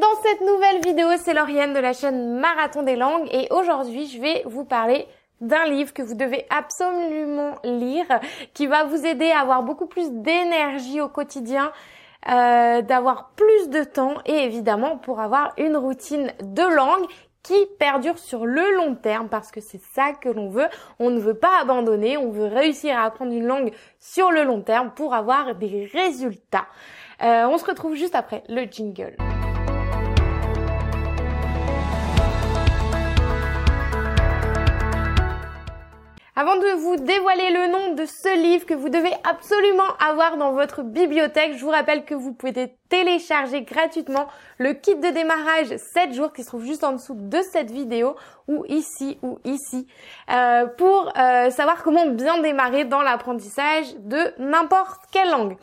dans cette nouvelle vidéo, c'est Lauriane de la chaîne Marathon des langues et aujourd'hui je vais vous parler d'un livre que vous devez absolument lire, qui va vous aider à avoir beaucoup plus d'énergie au quotidien, euh, d'avoir plus de temps et évidemment pour avoir une routine de langue qui perdure sur le long terme parce que c'est ça que l'on veut. On ne veut pas abandonner, on veut réussir à apprendre une langue sur le long terme pour avoir des résultats. Euh, on se retrouve juste après le jingle. Avant de vous dévoiler le nom de ce livre que vous devez absolument avoir dans votre bibliothèque, je vous rappelle que vous pouvez télécharger gratuitement le kit de démarrage 7 jours qui se trouve juste en dessous de cette vidéo ou ici ou ici euh, pour euh, savoir comment bien démarrer dans l'apprentissage de n'importe quelle langue.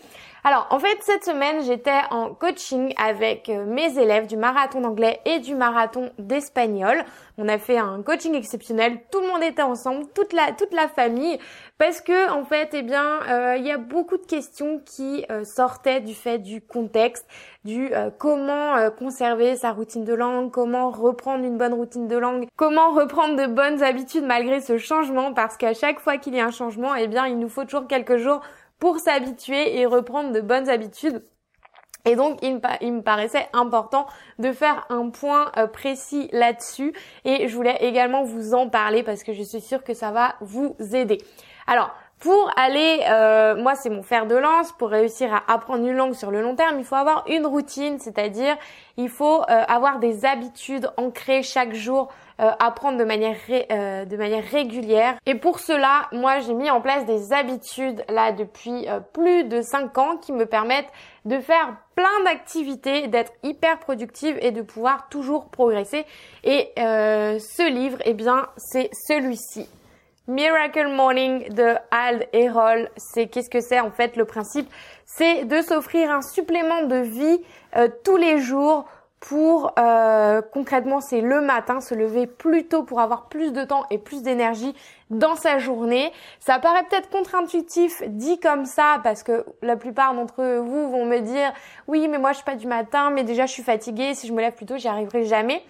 Alors, en fait, cette semaine, j'étais en coaching avec euh, mes élèves du marathon d'anglais et du marathon d'espagnol. On a fait un coaching exceptionnel. Tout le monde était ensemble, toute la toute la famille, parce que en fait, eh bien, euh, il y a beaucoup de questions qui euh, sortaient du fait du contexte, du comment conserver sa routine de langue, comment reprendre une bonne routine de langue, comment reprendre de bonnes habitudes malgré ce changement, parce qu'à chaque fois qu'il y a un changement, eh bien, il nous faut toujours quelques jours pour s'habituer et reprendre de bonnes habitudes. Et donc, il me, paraissait important de faire un point euh, précis là-dessus. Et je voulais également vous en parler parce que je suis sûre que ça va vous aider. Alors, pour aller, euh, moi c'est mon fer de lance, pour réussir à apprendre une langue sur le long terme, il faut avoir une routine, c'est-à-dire il faut euh, avoir des habitudes ancrées chaque jour euh, apprendre de manière euh, de manière régulière. Et pour cela, moi j'ai mis en place des habitudes là depuis euh, plus de 5 ans qui me permettent de faire plein d'activités, d'être hyper productive et de pouvoir toujours progresser. Et ce livre, eh bien, c'est celui-ci. Miracle Morning de Ald Errol, c'est qu'est-ce que c'est en fait le principe? C'est de s'offrir un supplément de vie tous les jours pour euh, concrètement c'est le matin se lever plus tôt pour avoir plus de temps et plus d'énergie dans sa journée. Ça paraît peut-être contre-intuitif dit comme ça parce que la plupart d'entre vous vont me dire oui mais moi je suis pas du matin mais déjà je suis fatiguée si je me lève plus tôt j'y arriverai jamais.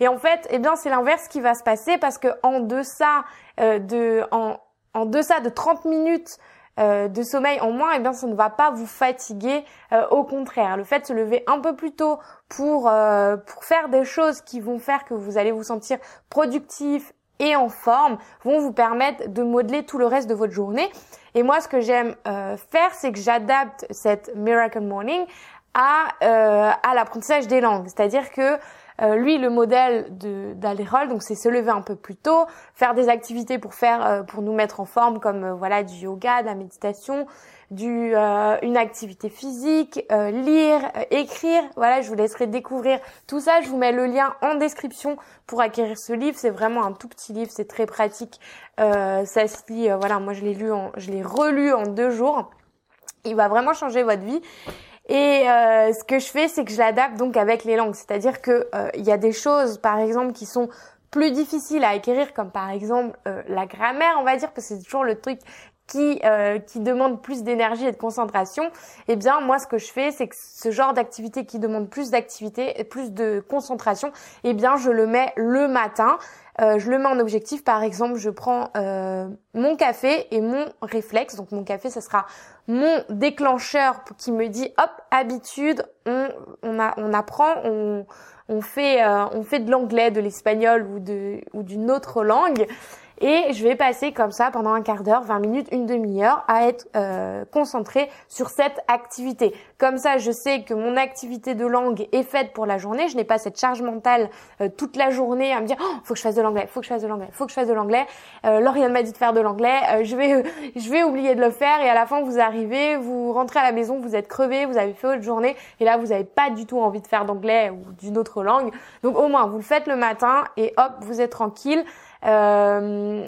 Et en fait eh bien c'est l'inverse qui va se passer parce que en deçà euh, de en, en deçà de 30 minutes euh, de sommeil en moins, eh bien ça ne va pas vous fatiguer. Euh, au contraire, le fait de se lever un peu plus tôt pour euh, pour faire des choses qui vont faire que vous allez vous sentir productif et en forme vont vous permettre de modeler tout le reste de votre journée. Et moi, ce que j'aime faire, c'est que j'adapte cette Miracle Morning à, à l'apprentissage des langues. C'est-à-dire que euh, lui, le modèle de d'Alderol, donc c'est se lever un peu plus tôt, faire des activités pour faire, euh, pour nous mettre en forme, comme euh, voilà du yoga, de la méditation, du une activité physique, lire, écrire. Voilà, je vous laisserai découvrir tout ça. Je vous mets le lien en description pour acquérir ce livre. C'est vraiment un tout petit livre, c'est très pratique. ça se lit, voilà, moi je l'ai lu, en, je l'ai relu en deux jours. Il va vraiment changer votre vie. Et euh, ce que je fais, c'est que je l'adapte donc avec les langues. C'est-à-dire que euh, il y a des choses, par exemple, qui sont plus difficiles à acquérir, comme par exemple euh, la grammaire, on va dire, parce que c'est toujours le truc qui qui demande plus d'énergie et de concentration. Eh bien, moi, ce que je fais, c'est que ce genre d'activité qui demande plus d'activité et plus de concentration, eh bien, je le mets le matin. Euh, je le mets en objectif. Par exemple, je prends euh, mon café et mon réflexe. Donc mon café, ce sera mon déclencheur qui me dit hop habitude. On, on, a, on apprend, on, on fait, euh, on fait de l'anglais, de l'espagnol ou de ou d'une autre langue. Et je vais passer comme ça pendant un quart d'heure, 20 minutes, une demi-heure à être euh, concentrée sur cette activité. Comme ça, je sais que mon activité de langue est faite pour la journée. Je n'ai pas cette charge mentale euh, toute la journée à me dire oh, faut que je fasse de l'anglais, faut que je fasse de l'anglais, faut que je fasse de l'anglais. Euh, Lauriane m'a dit de faire de l'anglais. Euh, je vais je vais oublier de le faire et à la fin vous arrivez, vous rentrez à la maison, vous êtes crevé, vous avez fait votre journée et là vous n'avez pas du tout envie de faire d'anglais ou d'une autre langue. Donc au moins vous le faites le matin et hop vous êtes tranquille. Euh,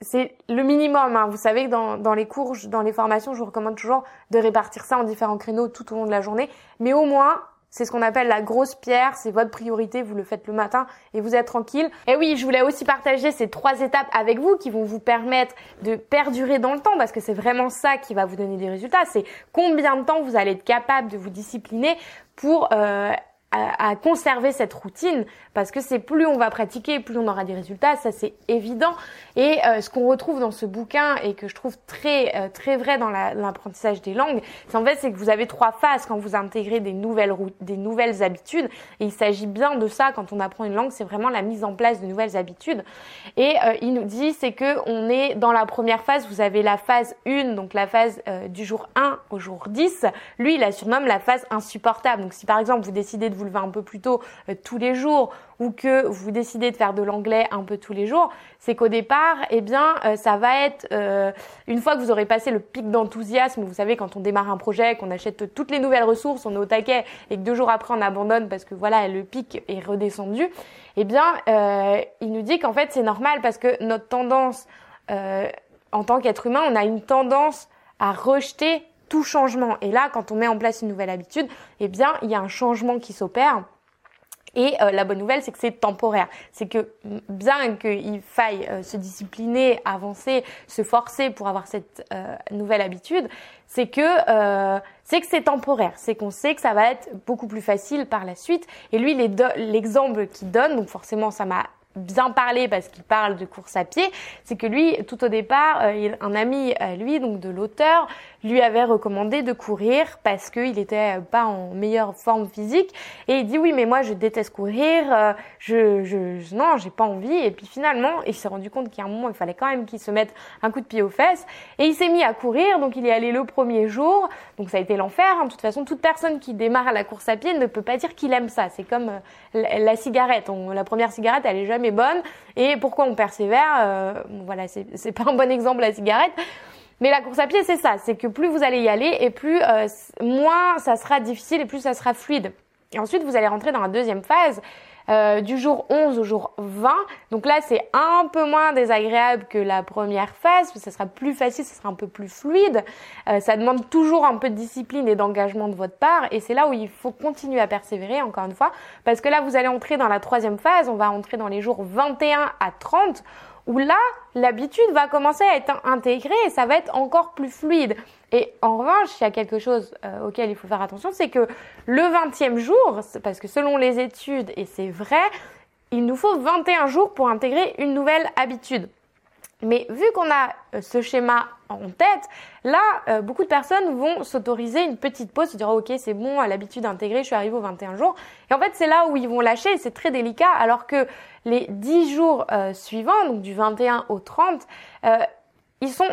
c'est le minimum. Hein. Vous savez que dans, dans, les cours, dans les formations, je vous recommande toujours de répartir ça en différents créneaux tout au long de la journée. Mais au moins, c'est ce qu'on appelle la grosse pierre, c'est votre priorité, vous le faites le matin et vous êtes tranquille. Et oui, je voulais aussi partager ces trois étapes avec vous qui vont vous permettre de perdurer dans le temps parce que c'est vraiment ça qui va vous donner des résultats. C'est combien de temps vous allez être capable de vous discipliner pour euh, conserver cette routine parce que c'est plus on va pratiquer, plus on aura des résultats, ça c'est évident. Et euh, ce qu'on retrouve dans ce bouquin et que je trouve très euh, très vrai dans l'apprentissage des langues, c'est en fait c'est que vous avez trois phases quand vous intégrez des nouvelles des nouvelles habitudes. Et il s'agit bien de ça quand on apprend une langue, c'est vraiment la mise en place de nouvelles habitudes. Et euh, il nous dit c'est que on est dans la première phase, vous avez la phase 1, donc la phase du jour 1 au jour 10. Lui, il la surnomme la phase insupportable. Donc si par exemple vous décidez de vous lever un peu plus tôt euh, tous les jours ou que vous décidez de faire de l'anglais un peu tous les jours, c'est qu'au départ, eh bien, euh, ça va être euh, une fois que vous aurez passé le pic d'enthousiasme, vous savez quand on démarre un projet, qu'on achète toutes les nouvelles ressources, on est au taquet et que deux jours après on abandonne parce que voilà le pic est redescendu, eh bien, il nous dit qu'en fait c'est normal parce que notre tendance en tant qu'être humain, on a une tendance à rejeter tout changement. Et là, quand on met en place une nouvelle habitude, eh bien, il y a un changement qui s'opère. Et euh, la bonne nouvelle, c'est que c'est temporaire. C'est que bien qu'il faille euh, se discipliner, avancer, se forcer pour avoir cette euh, nouvelle habitude, c'est que c'est que c'est temporaire. C'est qu'on sait que ça va être beaucoup plus facile par la suite. Et lui, l'exemple qu'il donne, donc forcément, ça m'a bien parler parce qu'il parle de course à pied, c'est que lui, tout au départ, euh, un ami lui, donc de l'auteur, lui avait recommandé de courir parce qu'il était pas en meilleure forme physique et il dit oui mais moi je déteste courir, euh, je, je, non j'ai pas envie et puis finalement il s'est rendu compte qu'il y a un moment il fallait quand même qu'il se mette un coup de pied aux fesses et il s'est mis à courir donc il est allé le premier jour donc ça a été l'enfer. Hein. De toute façon toute personne qui démarre à la course à pied ne peut pas dire qu'il aime ça. C'est comme euh, la, cigarette. la première cigarette elle est jamais bonne. Et pourquoi on persévère euh, Voilà, c'est pas un bon exemple la cigarette. Mais la course à pied, c'est ça. C'est que plus vous allez y aller et plus euh, moins ça sera difficile et plus ça sera fluide. Et ensuite, vous allez rentrer dans la deuxième phase euh, du jour 11 au jour 20. Donc là, c'est un peu moins désagréable que la première phase, ça sera plus facile, ça sera un peu plus fluide. Euh, ça demande toujours un peu de discipline et d'engagement de votre part, et c'est là où il faut continuer à persévérer, encore une fois, parce que là, vous allez entrer dans la troisième phase, on va entrer dans les jours 21 à 30 où là, l'habitude va commencer à être intégrée et ça va être encore plus fluide. Et en revanche, il y a quelque chose euh, auquel il faut faire attention, c'est que le 20e jour, parce que selon les études, et c'est vrai, il nous faut 21 jours pour intégrer une nouvelle habitude. Mais vu qu'on a euh, ce schéma en tête, là, euh, beaucoup de personnes vont s'autoriser une petite pause, se dire ok, c'est bon, l'habitude intégrée, je suis arrivé aux 21 jours. Et en fait, c'est là où ils vont lâcher, c'est très délicat, alors que les 10 jours euh, suivants, donc du 21 au 30, ils sont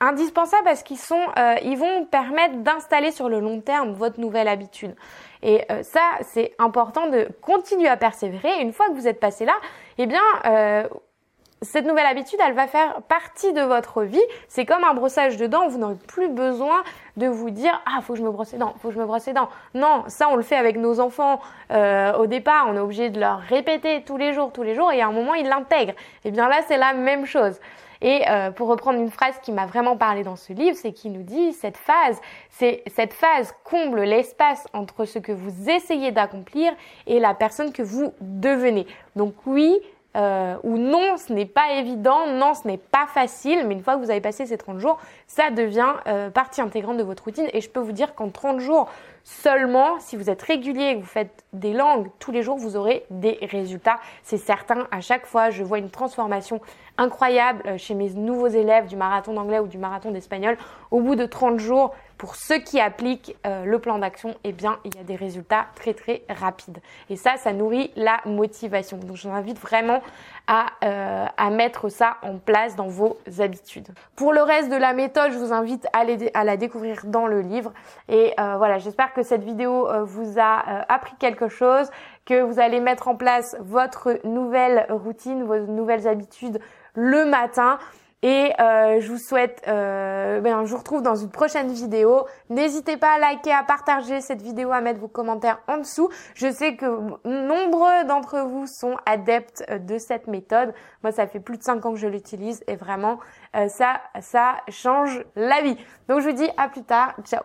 indispensables parce qu'ils sont, ils vont permettre d'installer sur le long terme votre nouvelle habitude. Et ça, c'est important de continuer à persévérer. une fois que vous êtes passé là, eh bien, cette nouvelle habitude, elle va faire partie de votre vie. C'est comme un brossage de dents. Vous n'aurez plus besoin de vous dire ah faut que je me brosse les dents, faut que je me brosse les dents. Non, ça on le fait avec nos enfants euh, au départ. On est obligé de leur répéter tous les jours, tous les jours, et à un moment ils l'intègrent. Et eh bien là c'est la même chose. Et euh, pour reprendre une phrase qui m'a vraiment parlé dans ce livre, c'est qu'il nous dit cette phase, c'est cette phase comble l'espace entre ce que vous essayez d'accomplir et la personne que vous devenez. Donc oui, euh, ou non, ce n'est pas évident, non, ce n'est pas facile, mais une fois que vous avez passé ces 30 jours, ça devient euh, partie intégrante de votre routine. Et je peux vous dire qu'en 30 jours seulement, si vous êtes régulier et que vous faites des langues tous les jours, vous aurez des résultats. C'est certain, à chaque fois, je vois une transformation incroyable euh, chez mes nouveaux élèves du marathon d'anglais ou du marathon d'espagnol. Au bout de 30 jours, pour ceux qui appliquent euh, le plan d'action, eh bien, il y a des résultats très très rapides. Et ça, ça nourrit la motivation. Donc, je vous invite vraiment à, euh, à mettre ça en place dans vos habitudes. Pour le reste de la méthode, je vous invite à, à la découvrir dans le livre. Et euh, voilà, j'espère que cette vidéo vous a appris quelque chose, que vous allez mettre en place votre nouvelle routine, vos nouvelles habitudes le matin. Et euh, je vous souhaite, euh, ben, je vous retrouve dans une prochaine vidéo. N'hésitez pas à liker, à partager cette vidéo, à mettre vos commentaires en dessous. Je sais que nombreux d'entre vous sont adeptes euh, de cette méthode. Moi, ça fait plus de 5 ans que je l'utilise et vraiment, euh, ça, ça change la vie. Donc, je vous dis à plus tard. Ciao